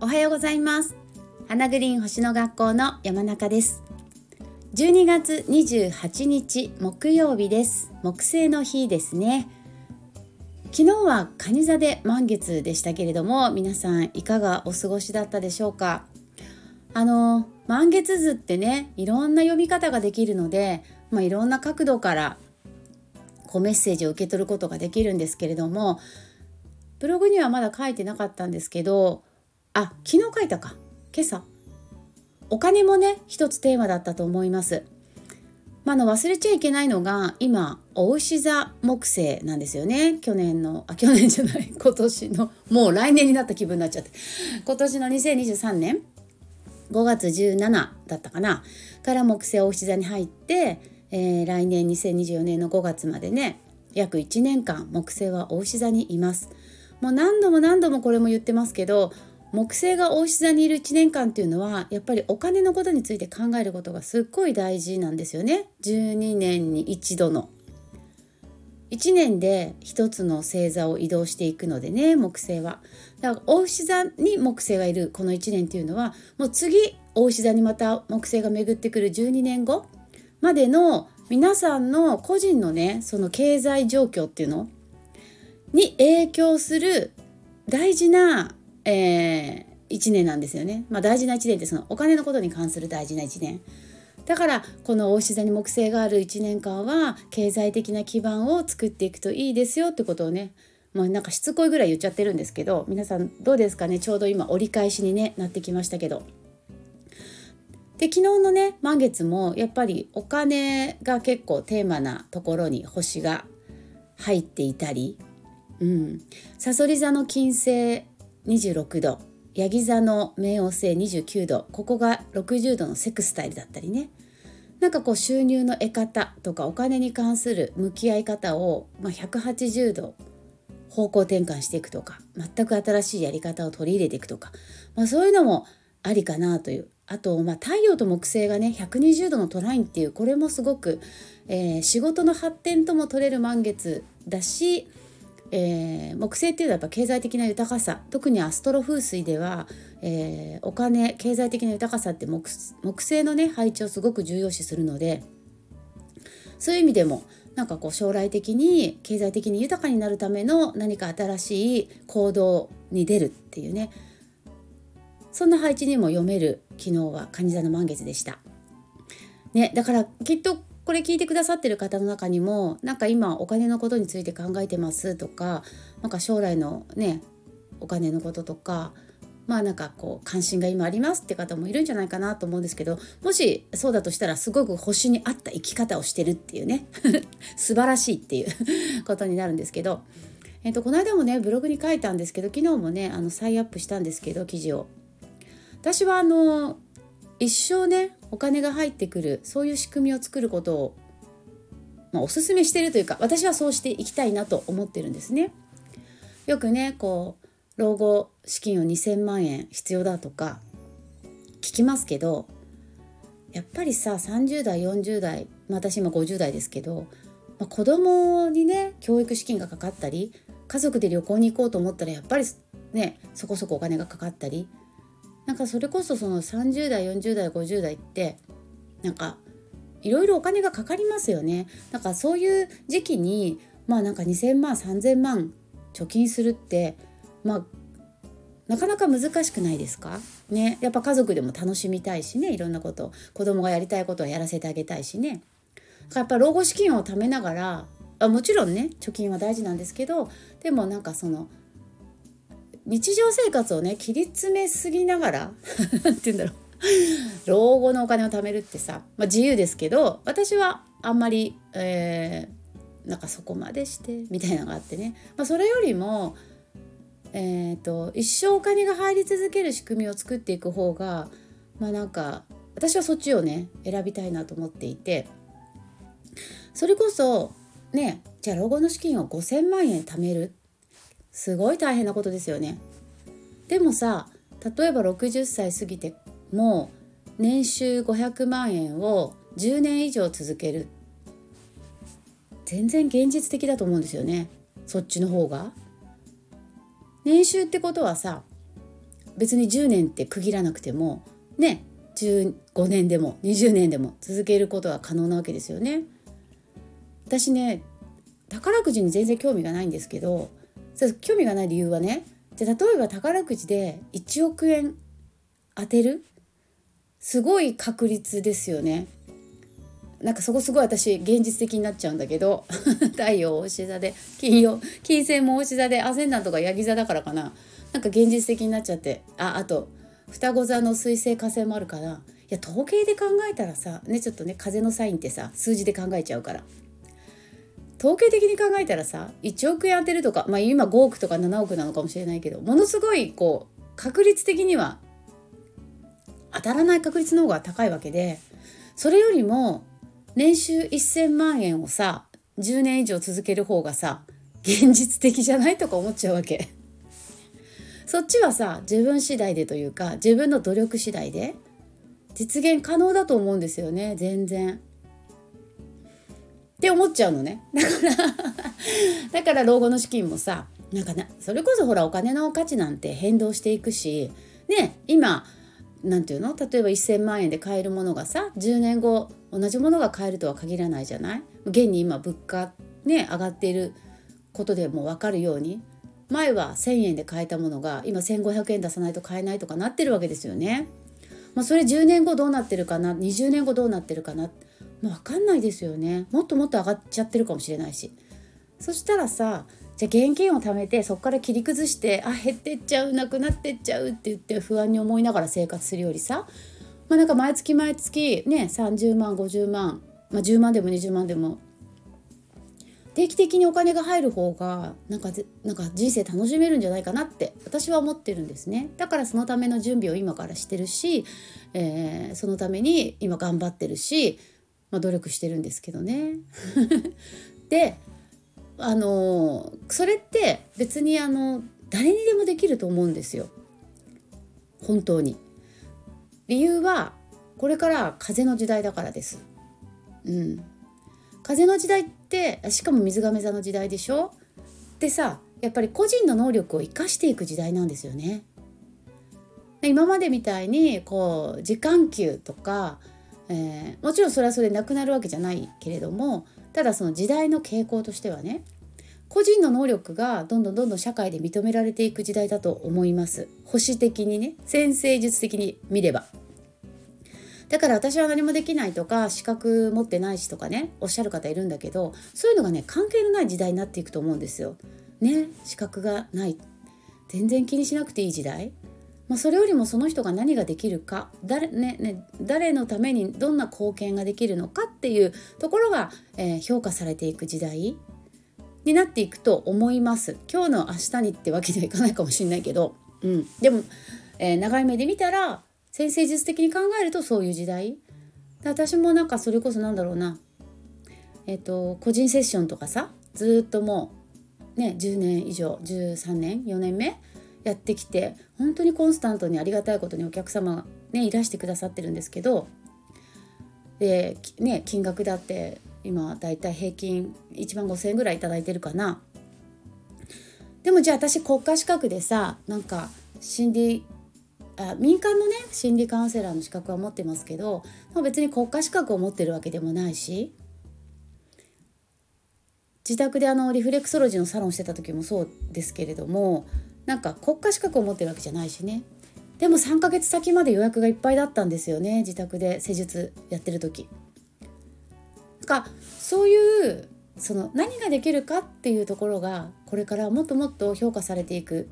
おはようございます。花グリーン星の学校の山中です。12月28日木曜日です。木星の日ですね。昨日は蟹座で満月でしたけれども皆さんいかがお過ごしだったでしょうか？あの満月図ってねいろんな読み方ができるので、まあ、いろんな角度からこうメッセージを受け取ることができるんですけれどもブログにはまだ書いてなかったんですけどあ昨日書いたか。今朝。お金もね一つテーマだったと思います。まあ、の忘れちゃいけないのが今お牛座木星なんですよね。去年のあ去年じゃない。今年のもう来年になった気分になっちゃって。今年の2023年。5月17だったかな。から木星お牛座に入って、えー、来年2024年の5月までね約1年間木星はお牛座にいます。もう何度も何度もこれも言ってますけど木星が大牛座にいる1年間っていうのはやっぱりお金のことについて考えることがすっごい大事なんですよね。12年に一度の。1年で一つの星座を移動していくのでね木星は。だから大牛座に木星がいるこの1年っていうのはもう次大牛座にまた木星が巡ってくる12年後までの皆さんの個人のねその経済状況っていうのに影響する大事なえー、1年なんですよね。まあ、大事な1年ってそのお金のことに関する大事な1年。だからこの大志座に木星がある1年間は経済的な基盤を作っていくといいですよってことをねもうなんかしつこいぐらい言っちゃってるんですけど皆さんどうですかね？ちょうど今折り返しに、ね、なってきましたけど。で昨日のね満月もやっぱりお金が結構テーマなところに星が入っていたり、うん、さそり座の金星26度。ヤギ座の冥王星29度。ここが60度のセクスタイルだったりね。なんかこう収入の得方とかお金に関する向き合い方を、まあ、180度方向転換していくとか全く新しいやり方を取り入れていくとか、まあ、そういうのもありかなというあと、まあ、太陽と木星がね120度のトラインっていうこれもすごく、えー、仕事の発展とも取れる満月だしえー、木星っていうのはやっぱ経済的な豊かさ特にアストロ風水では、えー、お金経済的な豊かさって木星のね配置をすごく重要視するのでそういう意味でもなんかこう将来的に経済的に豊かになるための何か新しい行動に出るっていうねそんな配置にも読める昨日は蟹座の満月でした。ね、だからきっとこれ聞いてくださってる方の中にもなんか今お金のことについて考えてますとかなんか将来のねお金のこととかまあなんかこう関心が今ありますって方もいるんじゃないかなと思うんですけどもしそうだとしたらすごく星に合った生き方をしてるっていうね 素晴らしいっていう ことになるんですけど、えー、とこの間もねブログに書いたんですけど昨日もねあの再アップしたんですけど記事を。私はあの一生ねお金が入ってくるそういう仕組みを作ることを、まあ、おすすめしてるというか私はそうしていきたいなと思ってるんですね。よくねこう老後資金を2,000万円必要だとか聞きますけどやっぱりさ30代40代、まあ、私今50代ですけど、まあ、子供にね教育資金がかかったり家族で旅行に行こうと思ったらやっぱりねそこそこお金がかかったりなんかそれこそその30代40代50代ってなんかいろいろお金がかかりますよね。だかそういう時期にまあなんか2,000万3,000万貯金するってまあなかなか難しくないですか？ね。やっぱ家族でも楽しみたいしねいろんなこと。子供がやりたいことはやらせてあげたいしね。やっぱ老後資金を貯めながらあもちろんね貯金は大事なんですけどでもなんかその日常生活をね切り詰めすぎながら 何て言うんだろう。老後のお金を貯めるってさ、まあ、自由ですけど私はあんまり、えー、なんかそこまでしてみたいなのがあってね、まあ、それよりも、えーと、一生お金が入り続ける仕組みを作っていく方がまあなんか私はそっちをね選びたいなと思っていて。それこそねじゃあ老後の資金を5,000万円貯める。すごい大変なことですよね。でもさ例えば60歳過ぎても年収500万円を10年以上続ける全然現実的だと思うんですよねそっちの方が。年収ってことはさ別に10年って区切らなくてもね15年でも20年でも続けることは可能なわけですよね。私ね宝くじに全然興味がないんですけどそう興味がない理由はねじゃ例えば宝くじで1億円当てる？すごい確率ですよね。なんかそこすごい私現実的になっちゃうんだけど 太陽おし座で金曜金星もおし座でアセンダントがヤギ座だからかななんか現実的になっちゃってああと双子座の水星火星もあるからいや統計で考えたらさねちょっとね風のサインってさ数字で考えちゃうから統計的に考えたらさ1億円当てるとかまあ今5億とか7億なのかもしれないけどものすごいこう確率的には当たらない確率の方が高いわけでそれよりも年収1,000万円をさ10年以上続ける方がさ現実的じゃないとか思っちゃうわけ。そっちはさ自分次第でというか自分の努力次第で実現可能だと思うんですよね全然。って思っちゃうのね。だからだから老後の資金もさなんかなそれこそほらお金の価値なんて変動していくしね今何て言うの？例えば1,000万円で買えるものがさ10年後同じものが買えるとは限らないじゃない？現に今物価ね上がっていることでも分かるように前は1,000円で買えたものが今1,500円出さないと買えないとかなってるわけですよね。まあ、それ10年後どうなってるかな？20年後どうなってるかな？って、まあ、分かんないですよね。もっともっと上がっちゃってるかもしれないし。そしたらさじゃあ現金を貯めてそこから切り崩してあ減ってっちゃうなくなってっちゃうって言って不安に思いながら生活するよりさまあなんか毎月毎月ね30万50万、まあ、10万でも20万でも定期的にお金が入る方がなんかなんか人生楽しめるんじゃないかなって私は思ってるんですね。だからそのための準備を今からしてるし、えー、そのために今頑張ってるし、まあ、努力してるんですけどね。であのそれって別にあの誰にでもできると思うんですよ本当に。理由はこれから風の時代だからです。うん、風の時代ってしかも水亀座の時代でしょ？でさやっぱり個人の能力を生かしていく時代なんですよね。今までみたいにこう時間給とか、えー、もちろんそれはそれなくなるわけじゃないけれどもただその時代の傾向としてはね個人の能力がどんどんどんどん社会で認められていく時代だと思います。保守的にね先生術的に見れば。だから私は何もできないとか資格持ってないしとかねおっしゃる方いるんだけどそういうのがね関係のない時代になっていくと思うんですよ。ね資格がない。全然気にしなくていい時代。まあ、それよりもその人が何ができるか誰,、ねね、誰のためにどんな貢献ができるのかっていうところが、えー、評価されていく時代になっていくと思います。今日の明日にってわけにはいかないかもしれないけど、うん、でも、えー、長い目で見たら先生術的に考えるとそういう時代。私もなんかそれこそなんだろうな。えっ、ー、と個人セッションとかさずっともうね10年以上13年4年目やってきて本当にコンスタントにありがたいことにお客様がねいらしてくださってるんですけどで、ね、金額だって今だいたい平均1万5,000円ぐらい頂いてるかな。でもじゃあ私国家資格でさなんか心理あ民間のね心理カウンセラーの資格は持ってますけど別に国家資格を持ってるわけでもないし自宅であのリフレクソロジーのサロンしてた時もそうですけれどもなんか国家資格を持ってるわけじゃないしねでも3ヶ月先まで予約がいっぱいだったんですよね自宅で施術やってる時。なんかそういうその何ができるかっていうところがこれからもっともっと評価されていく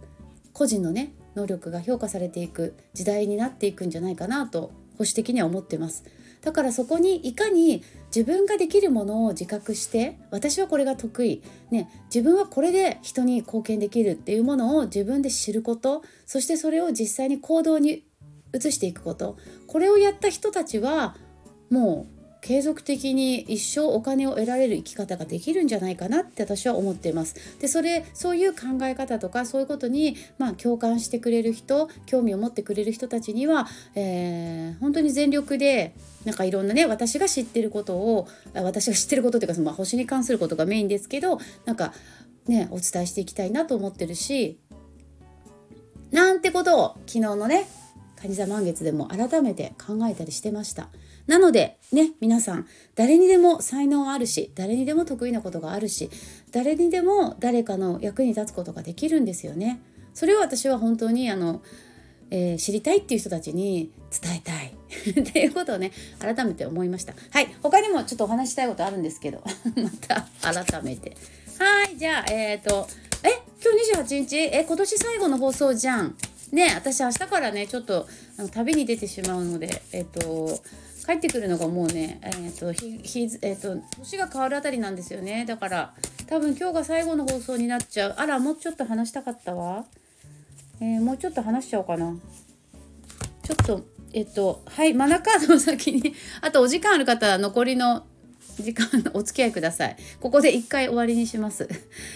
個人のね能力が評価されていく時代になっていくんじゃないかなと保守的には思ってます。だからそこにいかに自分ができるものを自覚して私はこれが得意、ね、自分はこれで人に貢献できるっていうものを自分で知ること。そしてそれを実際に行動に移していくこと。これをやった人たちはもう継続的に一生お金を得られる生き方ができるんじゃないかなって私は思っています。でそれそういう考え方とかそういうことに、まあ、共感してくれる人興味を持ってくれる人たちには、えー、本当に全力でなんかいろんなね私が知ってることを私が知ってることっていうかその、ま、星に関することがメインですけどなんかねお伝えしていきたいなと思ってるしなんてことを昨日のね蟹座満月でも改めて考えたりしてました。なのでね皆さん誰にでも才能あるし誰にでも得意なことがあるし誰にでも誰かの役に立つことができるんですよね。それを私は本当にあの、えー、知りたいっていう人たちに伝えたい っていうことをね改めて思いました。はい他にもちょっとお話したいことあるんですけど また改めて。はいじゃあえっ、ー、とえ今日28日？え今年最後の放送じゃん。ね私明日からねちょっとあの旅に出てしまうのでえっ、ー、と帰ってくるのがもうね、えーと日日えーと、年が変わるあたりなんですよね。だから多分今日が最後の放送になっちゃう。あらもうちょっと話したかったわ、えー、もうちょっと話しちゃおうかな。ちょっとえっ、とはいマナカードの先に あとお時間ある方は残りの時間お付き合いください。ここで一回終わりにします。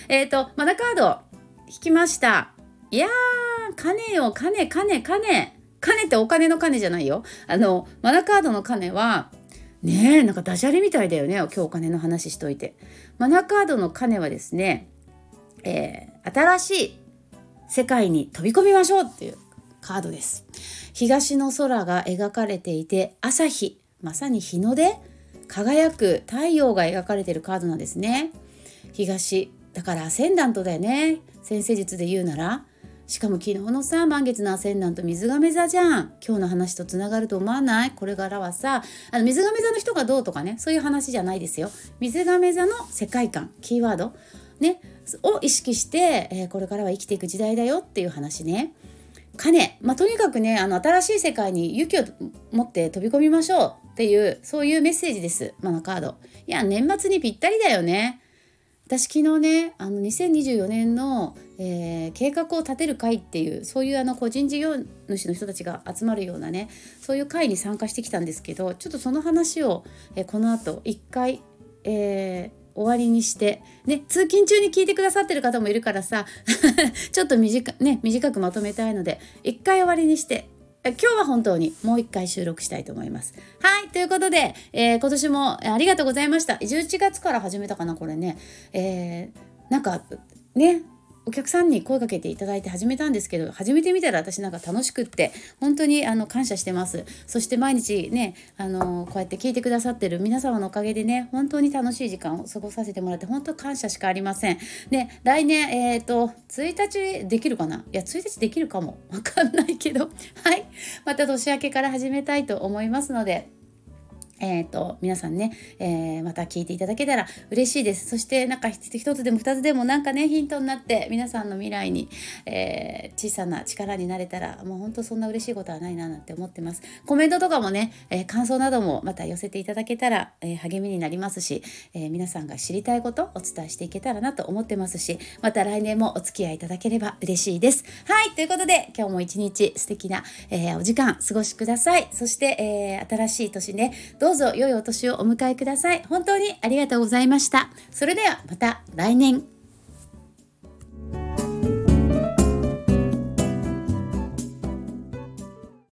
えっとマナカード引きました。いやー金よ金金金金ってお金の金じゃないよ。あのマナカードの金はねえなんかダジャレみたいだよね今日お金の話しといて。マナカードの金はですね、えー、新しい世界に飛び込みましょうっていうカードです。東の空が描かれていて朝日まさに日の出輝く太陽が描かれているカードなんですね。東だからアセンダントだよね先生術で言うならしかも昨日のさ満月のアセンダント水亀座じゃん。今日の話とつながると思わない？これからはさあの水亀座の人がどうとかねそういう話じゃないですよ。水亀座の世界観キーワードねを意識して、えー、これからは生きていく時代だよっていう話ね。金、まあ、とにかくねあの新しい世界に勇気を持って飛び込みましょうっていうそういうメッセージです。マナカード。いや年末にぴったりだよね。私昨日ねあの2024年の、えー、計画を立てる会っていうそういうあの個人事業主の人たちが集まるようなねそういう会に参加してきたんですけどちょっとその話を、えー、この後一回、えー終わりにして、ね、通勤中に聞いてくださってる方もいるからさ ちょっと短,、ね、短くまとめたいので一回終わりにして今日は本当にもう一回収録したいと思います。はい、ということで、えー、今年もありがとうございました。11月から始めたかな、これね。えー、なんか、ね、お客さんに声かけていただいて始めたんですけど始めてみたら私なんか楽しくって本当にあの感謝してます。そして毎日ねあのこうやって聞いてくださってる皆様のおかげでね本当に楽しい時間を過ごさせてもらって本当感謝しかありません。で来年えっ、ー、と1日できるかな？いや1日できるかも。わかんないけど。はい。また年明けから始めたいと思いますのでえーと、皆さんね、えー、また聞いていただけたら嬉しいです。そしてなんか一つでも二つでもなんかねヒントになって皆さんの未来に、えー、小さな力になれたらもうほんとそんな嬉しいことはないななんて思ってます。コメントとかもね、えー、感想などもまた寄せていただけたら、え励みになりますし、え皆さんが知りたいことお伝えしていけたらなと思ってますしまた来年もお付き合いいただければ嬉しいです。はいということで今日も一日素敵な、えお時間過ごしください。そして、え新しい年ねどどうぞ良いお年をお迎えください。本当にありがとうございました。それではまた来年。